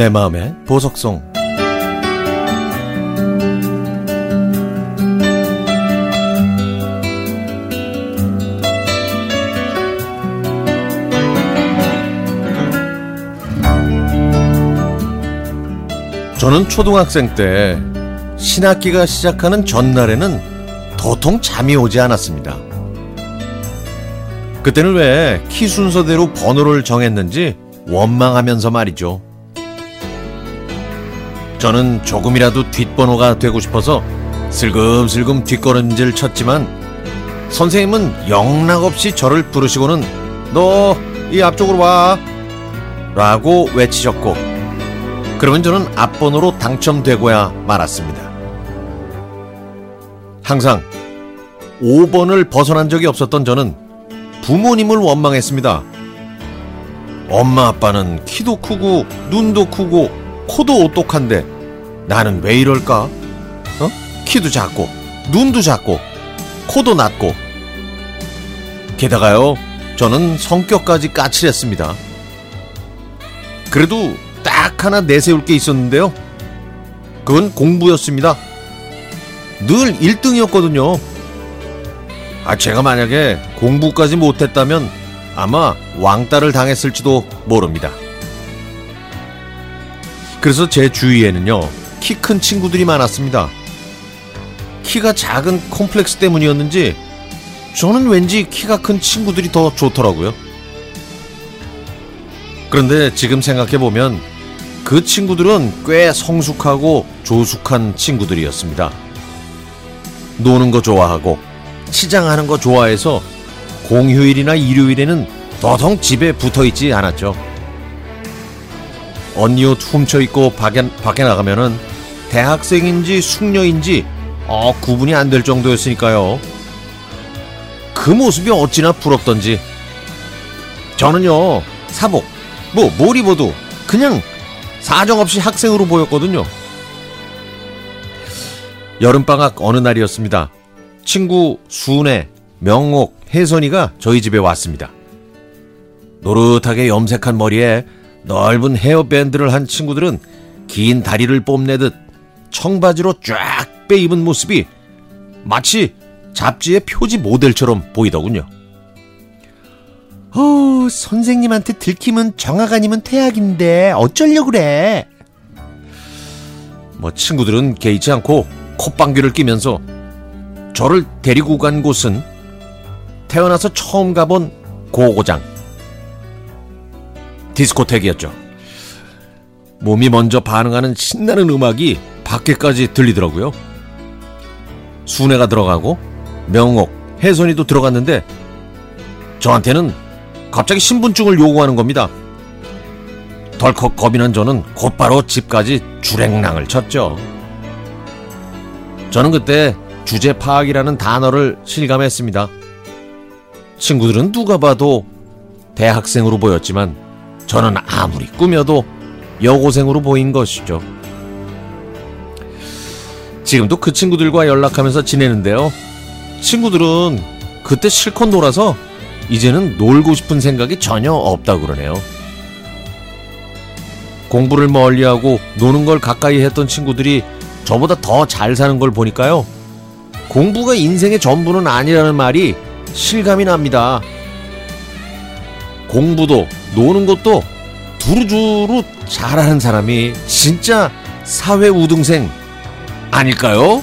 내 마음의 보석송 저는 초등학생 때 신학기가 시작하는 전날에는 도통 잠이 오지 않았습니다. 그때는 왜 키 순서대로 번호를 정했는지 원망하면서 말이죠. 저는 조금이라도 뒷번호가 되고 싶어서 슬금슬금 뒷걸음질 쳤지만 선생님은 영락없이 저를 부르시고는 너 이 앞쪽으로 와 라고 외치셨고 그러면 저는 앞번호로 당첨되고야 말았습니다. 항상 5번을 벗어난 적이 없었던 저는 부모님을 원망했습니다. 엄마 아빠는 키도 크고 눈도 크고 코도 오똑한데 나는 왜 이럴까? 어? 키도 작고 눈도 작고 코도 낮고 게다가요 저는 성격까지 까칠했습니다. 그래도 딱 하나 내세울 게 있었는데요. 그건 공부였습니다. 늘 1등이었거든요. 아, 제가 만약에 공부까지 못했다면 아마 왕따를 당했을지도 모릅니다. 그래서 제 주위에는요, 키 큰 친구들이 많았습니다. 키가 작은 콤플렉스 때문이었는지 저는 왠지 키가 큰 친구들이 더 좋더라고요. 그런데 지금 생각해보면 그 친구들은 꽤 성숙하고 조숙한 친구들이었습니다. 노는 거 좋아하고 치장하는 거 좋아해서 공휴일이나 일요일에는 도통 집에 붙어 있지 않았죠. 언니 옷 훔쳐 입고 밖에, 밖에 나가면은 대학생인지 숙녀인지 어, 구분이 안 될 정도였으니까요. 그 모습이 어찌나 부럽던지. 저는요, 사복, 뭐, 뭘 입어도 그냥 사정없이 학생으로 보였거든요. 여름방학 어느 날이었습니다. 친구 수은혜, 명옥, 혜선이가 저희 집에 왔습니다. 노릇하게 염색한 머리에 넓은 헤어밴드를 한 친구들은 긴 다리를 뽐내듯 청바지로 쫙 빼 입은 모습이 마치 잡지의 표지 모델처럼 보이더군요. 어, 선생님한테 들키면 정학 아니면 퇴학인데 어쩌려 그래? 뭐 친구들은 개의치 않고 콧방귀를 끼면서 저를 데리고 간 곳은 태어나서 처음 가본 고고장 디스코텍이었죠. 몸이 먼저 반응하는 신나는 음악이 밖에까지 들리더라고요. 순애가 들어가고 명옥, 혜선이도 들어갔는데 저한테는 갑자기 신분증을 요구하는 겁니다. 덜컥 겁이 난 저는 곧바로 집까지 주랭랑을 쳤죠. 저는 그때 주제 파악이라는 단어를 실감했습니다. 친구들은 누가 봐도 대학생으로 보였지만 저는 아무리 꾸며도 여고생으로 보인 것이죠. 지금도 그 친구들과 연락하면서 지내는데요. 친구들은 그때 실컷 놀아서 이제는 놀고 싶은 생각이 전혀 없다고 그러네요. 공부를 멀리하고 노는 걸 가까이 했던 친구들이 저보다 더 잘 사는 걸 보니까요. 공부가 인생의 전부는 아니라는 말이 실감이 납니다. 공부도 노는 것도 두루두루 잘하는 사람이 진짜 사회 우등생 아닐까요?